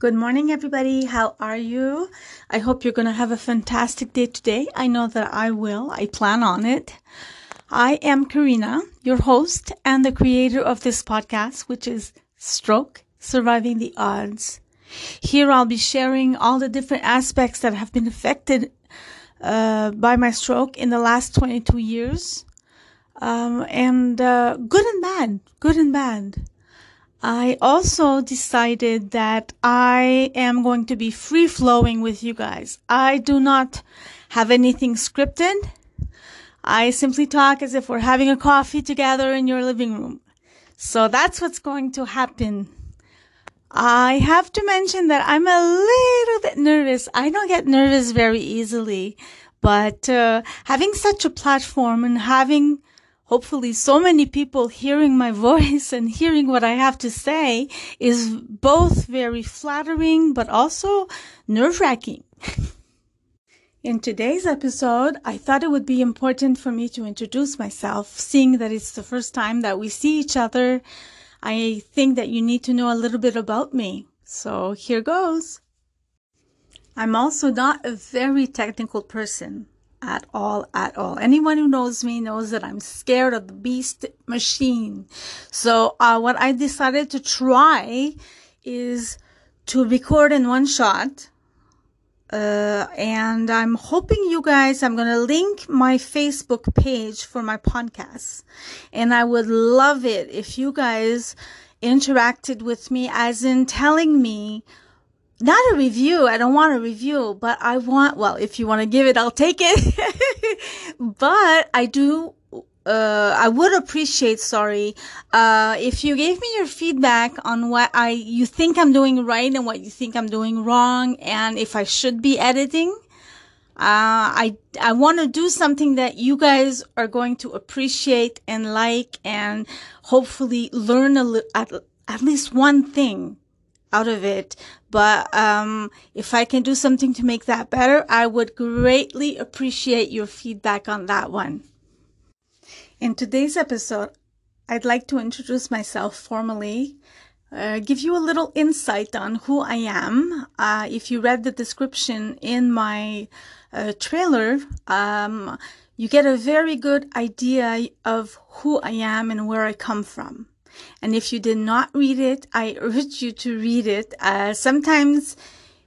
Good morning, everybody. How are you? I hope you're going to have a fantastic day today. I know that I will. I plan on it. I am Karina, your host and the creator of this podcast, which is Stroke Surviving the Odds. Here I'll be sharing all the different aspects that have been affected uh, by my stroke in the last 22 years. Um, and uh, good and bad, good and bad. I also decided that I am going to be free flowing with you guys. I do not have anything scripted. I simply talk as if we're having a coffee together in your living room. So that's what's going to happen. I have to mention that I'm a little bit nervous. I don't get nervous very easily, but uh, having such a platform and having hopefully so many people hearing my voice and hearing what I have to say is both very flattering, but also nerve wracking. In today's episode, I thought it would be important for me to introduce myself, seeing that it's the first time that we see each other. I think that you need to know a little bit about me. So here goes. I'm also not a very technical person at all, at all. Anyone who knows me knows that I'm scared of the beast machine. So, uh, what I decided to try is to record in one shot. Uh, and I'm hoping you guys, I'm going to link my Facebook page for my podcast. And I would love it if you guys interacted with me as in telling me not a review. I don't want a review, but I want, well, if you want to give it, I'll take it. but I do, uh, I would appreciate, sorry, uh, if you gave me your feedback on what I, you think I'm doing right and what you think I'm doing wrong and if I should be editing. Uh, I, I want to do something that you guys are going to appreciate and like and hopefully learn a li- at, at least one thing out of it. But um, if I can do something to make that better, I would greatly appreciate your feedback on that one. In today's episode, I'd like to introduce myself formally, uh, give you a little insight on who I am. Uh, if you read the description in my uh, trailer, um, you get a very good idea of who I am and where I come from. And if you did not read it, I urge you to read it. Uh, sometimes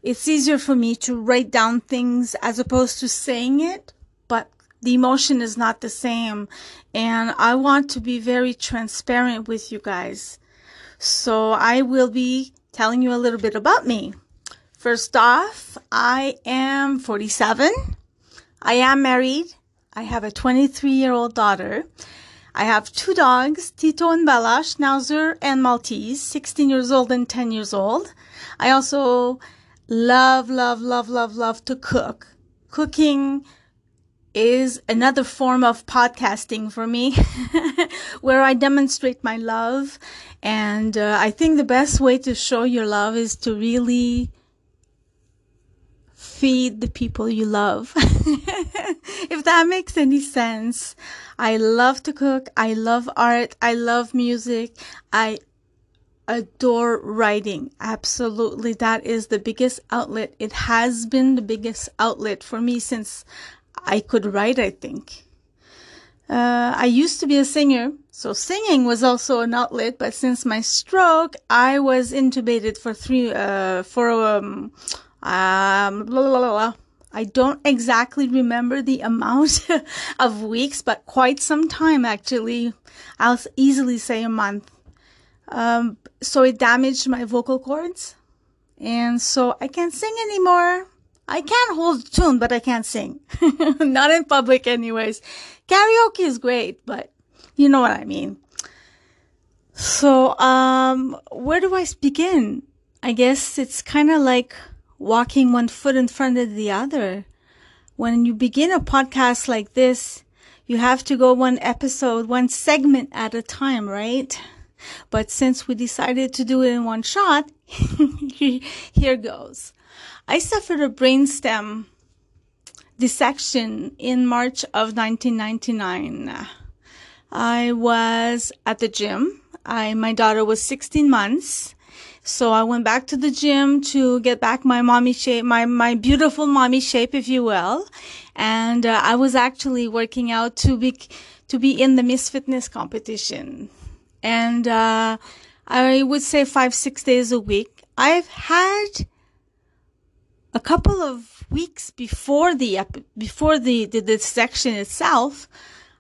it's easier for me to write down things as opposed to saying it, but the emotion is not the same. And I want to be very transparent with you guys. So I will be telling you a little bit about me. First off, I am 47. I am married. I have a 23 year old daughter. I have two dogs, Tito and Bella, Schnauzer and Maltese, 16 years old and 10 years old. I also love, love, love, love, love to cook. Cooking is another form of podcasting for me where I demonstrate my love. And uh, I think the best way to show your love is to really feed the people you love. if that makes any sense. I love to cook. I love art. I love music. I adore writing. Absolutely. That is the biggest outlet. It has been the biggest outlet for me since I could write, I think. Uh, I used to be a singer, so singing was also an outlet, but since my stroke, I was intubated for three, uh, for, um, um, blah, blah, blah, I don't exactly remember the amount of weeks, but quite some time actually. I'll easily say a month. Um, so it damaged my vocal cords. And so I can't sing anymore. I can hold tune, but I can't sing. Not in public anyways. Karaoke is great, but you know what I mean. So, um, where do I begin? I guess it's kind of like walking one foot in front of the other. When you begin a podcast like this, you have to go one episode, one segment at a time, right? But since we decided to do it in one shot, here goes. I suffered a brainstem dissection in March of 1999. I was at the gym. I, my daughter was 16 months So I went back to the gym to get back my mommy shape, my, my beautiful mommy shape, if you will. And uh, I was actually working out to be, to be in the Miss Fitness competition. And, uh, I would say five, six days a week. I've had a couple of weeks before the, before the, the, the section itself,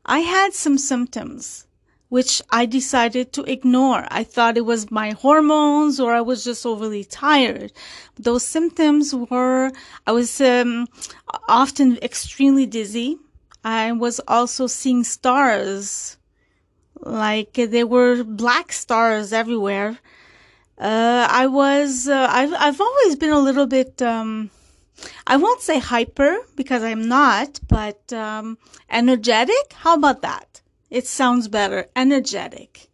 I had some symptoms which I decided to ignore. I thought it was my hormones or I was just overly tired. Those symptoms were, I was um, often extremely dizzy. I was also seeing stars, like there were black stars everywhere. Uh, I was, uh, I've, I've always been a little bit, um, I won't say hyper because I'm not, but, um, energetic. How about that? It sounds better, energetic.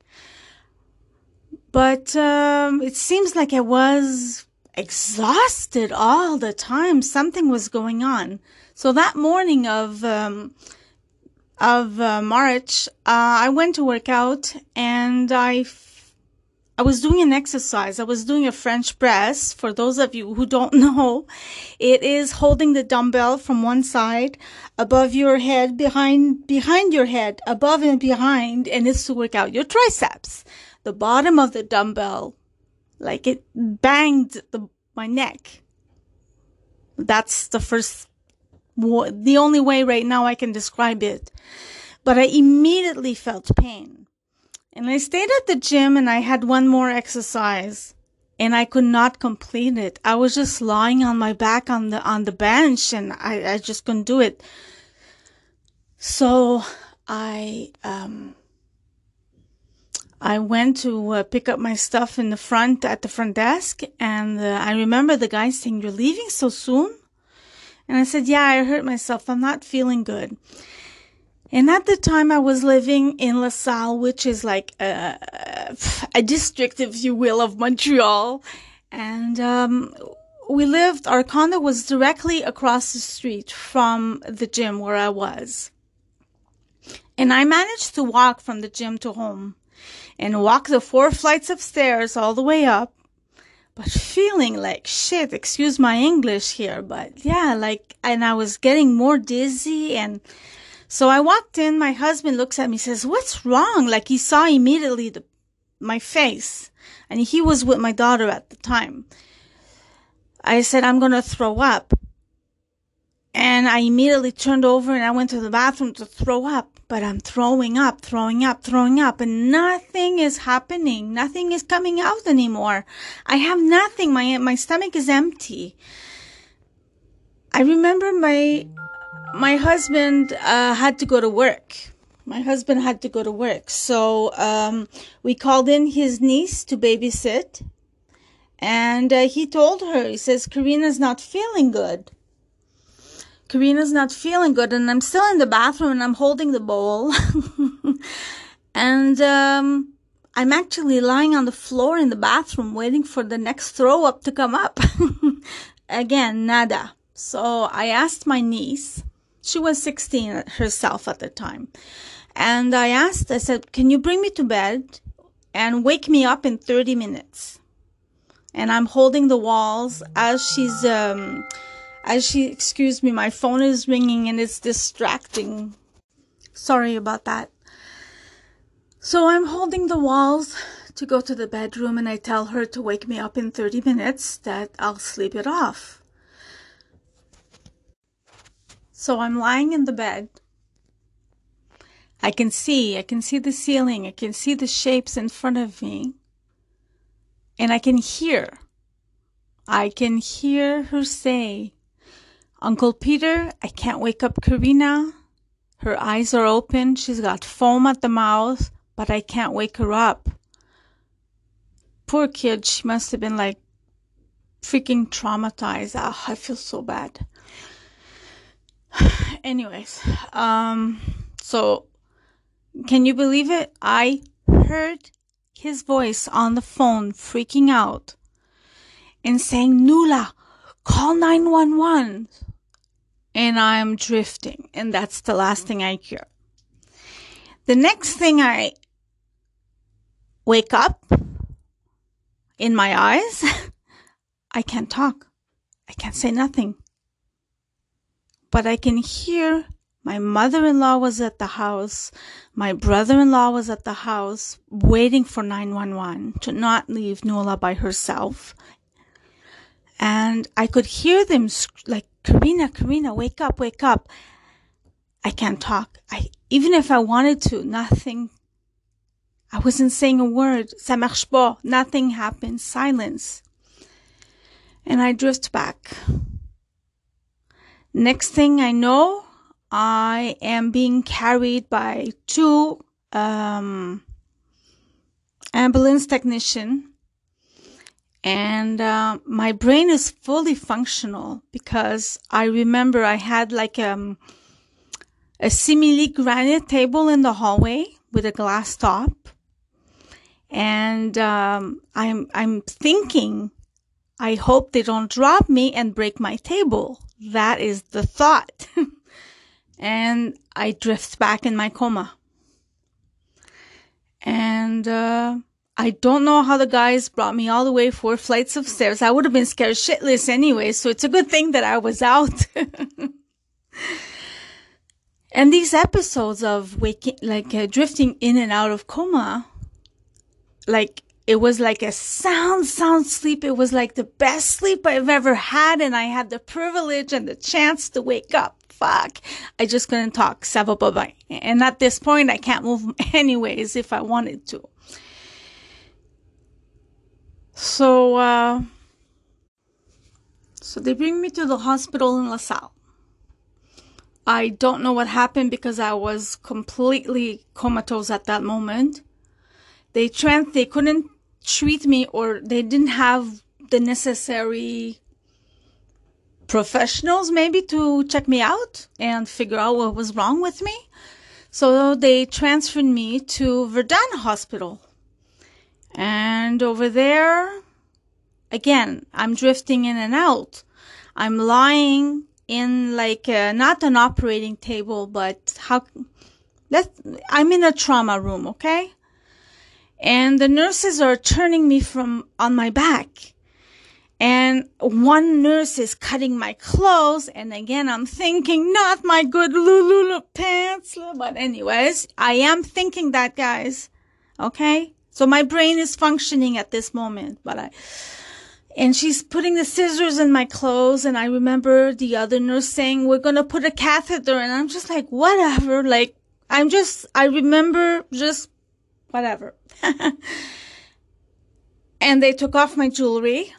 But um, it seems like I was exhausted all the time. Something was going on. So that morning of um, of uh, March, uh, I went to work out and I I was doing an exercise. I was doing a French press. For those of you who don't know, it is holding the dumbbell from one side above your head, behind, behind your head, above and behind, and it's to work out your triceps. The bottom of the dumbbell, like it banged the, my neck. That's the first, the only way right now I can describe it. But I immediately felt pain and I stayed at the gym and I had one more exercise and I could not complete it. I was just lying on my back on the, on the bench and I, I just couldn't do it. So I, um, I went to uh, pick up my stuff in the front at the front desk and uh, I remember the guy saying, you're leaving so soon? And I said, yeah, I hurt myself. I'm not feeling good. And at the time I was living in LaSalle, which is like a, a district, if you will, of Montreal. And, um, we lived, our condo was directly across the street from the gym where I was. And I managed to walk from the gym to home and walk the four flights of stairs all the way up, but feeling like shit, excuse my English here, but yeah, like, and I was getting more dizzy and so I walked in. My husband looks at me, says, "What's wrong?" Like he saw immediately the my face, and he was with my daughter at the time. I said, "I'm gonna throw up," and I immediately turned over and I went to the bathroom to throw up. But I'm throwing up, throwing up, throwing up, and nothing is happening. Nothing is coming out anymore. I have nothing. My my stomach is empty. I remember my my husband uh, had to go to work. My husband had to go to work. So um, we called in his niece to babysit. And uh, he told her, he says, Karina's not feeling good. Karina's not feeling good. And I'm still in the bathroom and I'm holding the bowl. and um, I'm actually lying on the floor in the bathroom waiting for the next throw up to come up. Again, nada. So I asked my niece, she was 16 herself at the time. And I asked, I said, can you bring me to bed and wake me up in 30 minutes? And I'm holding the walls as she's, um, as she, excuse me, my phone is ringing and it's distracting. Sorry about that. So I'm holding the walls to go to the bedroom and I tell her to wake me up in 30 minutes that I'll sleep it off. So I'm lying in the bed. I can see, I can see the ceiling, I can see the shapes in front of me. And I can hear, I can hear her say, Uncle Peter, I can't wake up Karina. Her eyes are open, she's got foam at the mouth, but I can't wake her up. Poor kid, she must have been like freaking traumatized. Oh, I feel so bad. anyways, um, so can you believe it? I heard his voice on the phone freaking out and saying, Nula, call 911. And I'm drifting. And that's the last thing I hear. The next thing I wake up in my eyes, I can't talk. I can't say nothing. But I can hear my mother-in-law was at the house. My brother-in-law was at the house waiting for 911 to not leave Nola by herself. And I could hear them like, Karina, Karina, wake up, wake up. I can't talk. I, even if I wanted to, nothing. I wasn't saying a word. Ça marche pas. Nothing happened. Silence. And I drift back. Next thing I know, I am being carried by two um, ambulance technician and uh, my brain is fully functional because I remember I had like um, a simili granite table in the hallway with a glass top, and um, I'm I'm thinking, I hope they don't drop me and break my table. That is the thought, and I drift back in my coma, and. Uh, I don't know how the guys brought me all the way four flights of stairs. I would have been scared shitless anyway, so it's a good thing that I was out. and these episodes of waking, like uh, drifting in and out of coma, like it was like a sound, sound sleep. It was like the best sleep I've ever had. And I had the privilege and the chance to wake up. Fuck. I just couldn't talk. Sava bye bye. And at this point, I can't move anyways if I wanted to. So, uh, so they bring me to the hospital in LaSalle. I don't know what happened because I was completely comatose at that moment. They trans they couldn't treat me or they didn't have the necessary professionals maybe to check me out and figure out what was wrong with me. So they transferred me to Verdun Hospital and over there, again, I'm drifting in and out. I'm lying in like a, not an operating table, but how that I'm in a trauma room, okay? And the nurses are turning me from on my back. And one nurse is cutting my clothes. And again, I'm thinking, not my good Lulu pants. But anyways, I am thinking that, guys. Okay? So my brain is functioning at this moment, but I, and she's putting the scissors in my clothes. And I remember the other nurse saying, we're going to put a catheter. And I'm just like, whatever. Like, I'm just, I remember just whatever. and they took off my jewelry.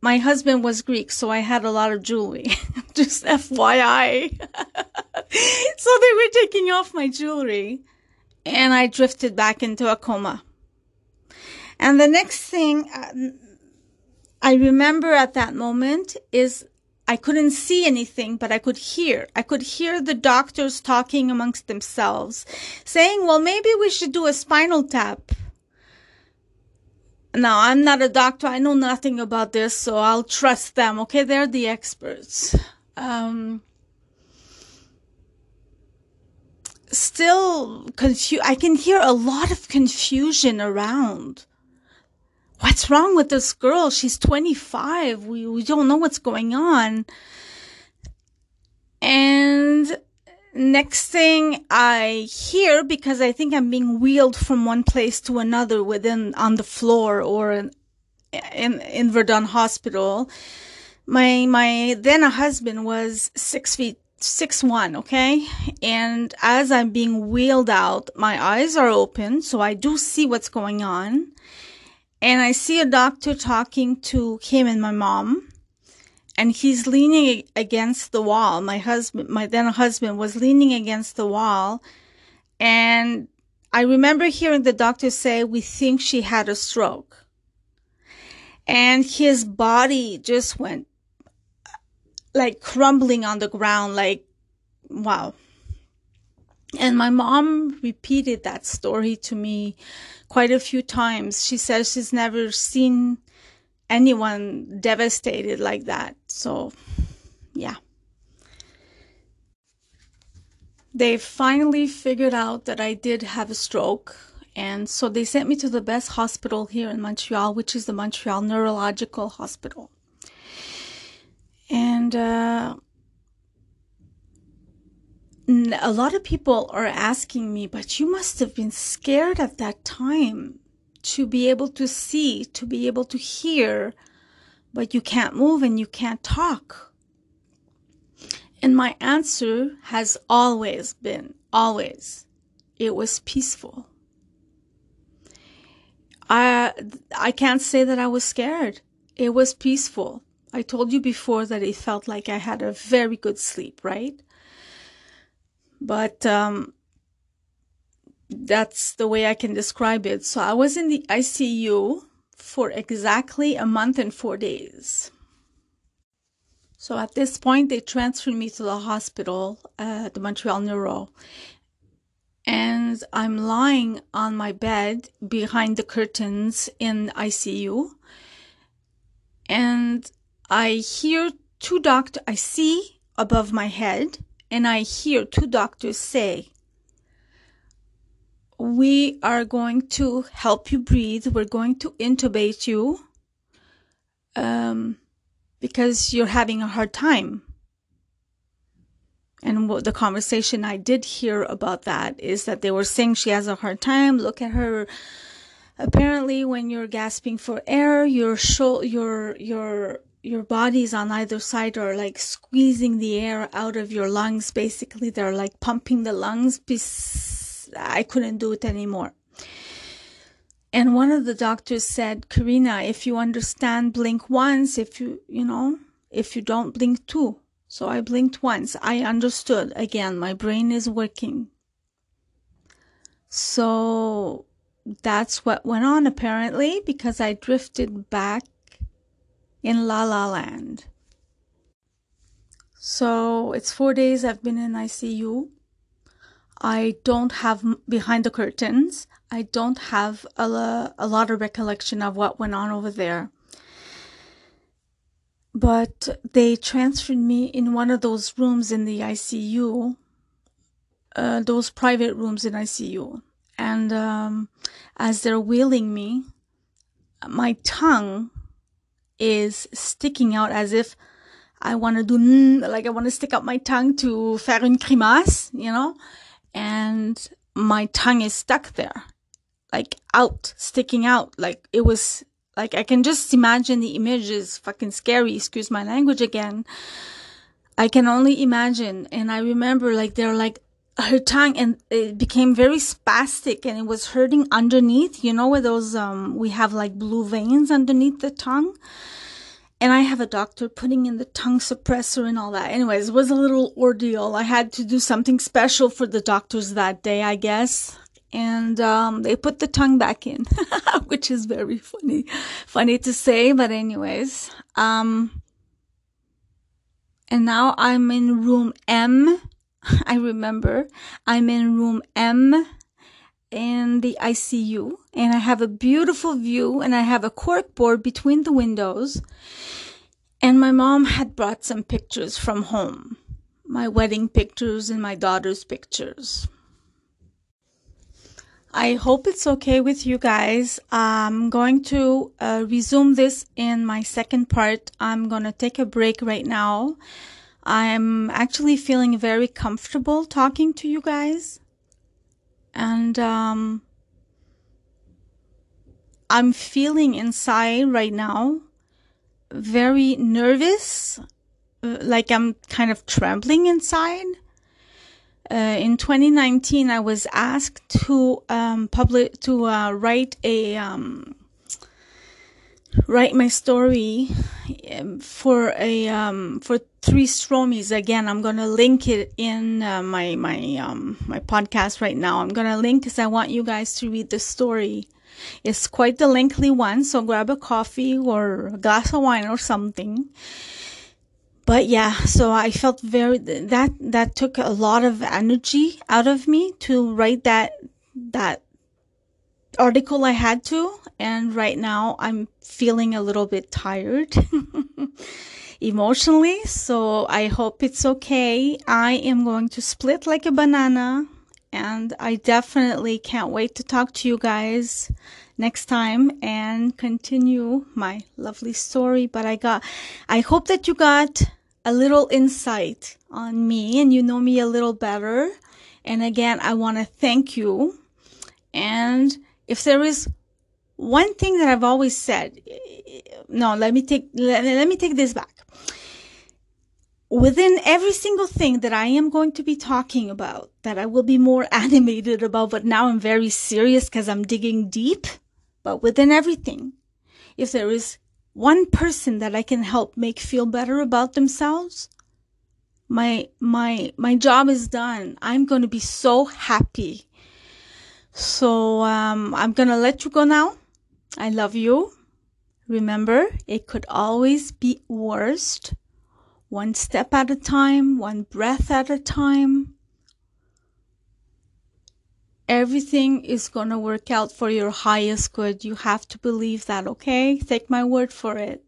My husband was Greek, so I had a lot of jewelry. just FYI. so they were taking off my jewelry and I drifted back into a coma. And the next thing uh, I remember at that moment is I couldn't see anything, but I could hear. I could hear the doctors talking amongst themselves, saying, well, maybe we should do a spinal tap. Now, I'm not a doctor. I know nothing about this, so I'll trust them. Okay, they're the experts. Um, still confu- I can hear a lot of confusion around what's wrong with this girl? She's 25. We, we don't know what's going on. And next thing I hear, because I think I'm being wheeled from one place to another within, on the floor or in, in, in Verdun hospital, my, my then a husband was six feet six one, okay? And as I'm being wheeled out, my eyes are open, so I do see what's going on and I see a doctor talking to him and my mom, and he's leaning against the wall. My husband, my then husband, was leaning against the wall, and I remember hearing the doctor say, "We think she had a stroke," and his body just went like crumbling on the ground, like, wow. And my mom repeated that story to me quite a few times. She says she's never seen anyone devastated like that. So, yeah. They finally figured out that I did have a stroke And so they sent me to the best hospital here in Montreal, which is the Montreal Neurological Hospital. And uh, a lot of people are asking me, but you must have been scared at that time to be able to see, to be able to hear, but you can't move and you can't talk. And my answer has always been, always, it was peaceful. I, I can't say that I was scared. It was peaceful. I told you before that it felt like I had a very good sleep, right? But, um, that's the way I can describe it. So I was in the ICU for exactly a month and four days. So at this point, they transferred me to the hospital, uh, the Montreal Neuro. And I'm lying on my bed behind the curtains in ICU. And I hear two doctors, I see above my head, and I hear two doctors say, we are going to help you breathe. We're going to intubate you um, because you're having a hard time. And what the conversation I did hear about that is that they were saying she has a hard time. Look at her. Apparently, when you're gasping for air, your shoulder, your your your bodies on either side are like squeezing the air out of your lungs. Basically, they're like pumping the lungs I couldn't do it anymore. And one of the doctors said, Karina, if you understand, blink once. If you, you know, if you don't, blink two. So I blinked once. I understood. Again, my brain is working. So that's what went on apparently because I drifted back in La La Land. So it's four days I've been in ICU. I don't have behind the curtains. I don't have a, a lot of recollection of what went on over there. But they transferred me in one of those rooms in the ICU, uh, those private rooms in ICU. And um, as they're wheeling me, my tongue is sticking out as if I want to do, like I want to stick out my tongue to faire une grimace, you know? and my tongue is stuck there, like out, sticking out. Like it was like I can just imagine the image is fucking scary. Excuse my language again. I can only imagine. And I remember like they're like her tongue and it became very spastic and it was hurting underneath. You know where those, um, we have like blue veins underneath the tongue and I have a doctor putting in the tongue suppressor and all that. Anyways, it was a little ordeal. I had to do something special for the doctors that day, I guess. And um, they put the tongue back in, which is very funny, funny to say. But anyways, um, and now I'm in room M. I remember I'm in room M in the ICU and I have a beautiful view and I have a cork board between the windows. And my mom had brought some pictures from home, my wedding pictures and my daughter's pictures. I hope it's okay with you guys. I'm going to uh, resume this in my second part. I'm going to take a break right now. I'm actually feeling very comfortable talking to you guys and um, I'm feeling inside right now very nervous, uh, like I'm kind of trembling inside. Uh, in 2019, I was asked to um, public to uh, write a um, write my story um, for a um, for three stromies. Again i'm gonna link it in uh, my my um my podcast right now. I'm gonna link because i want you guys to read the story. It's quite the lengthy one so grab a coffee or a glass of wine or something. But yeah so i felt very that that took a lot of energy out of me to write that that article I had to, and right now I'm feeling a little bit tired emotionally. So I hope it's okay. I am going to split like a banana and I definitely can't wait to talk to you guys next time and continue my lovely story. But I got, I hope that you got a little insight on me and you know me a little better. And again, I want to thank you. And if there is one thing that I've always said, no, let me take, let, let me take this back within every single thing that I am going to be talking about, that I will be more animated about, but now I'm very serious because I'm digging deep. But within everything, if there is one person that I can help make feel better about themselves, my, my, my job is done. I'm going to be so happy. So, um, I'm going to let you go now. I love you. Remember, it could always be worst one step at a time, one breath at a time. Everything is going to work out for your highest good. You have to believe that, okay? Take my word for it.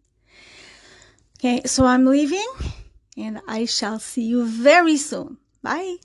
Okay, so I'm leaving and I shall see you very soon. Bye.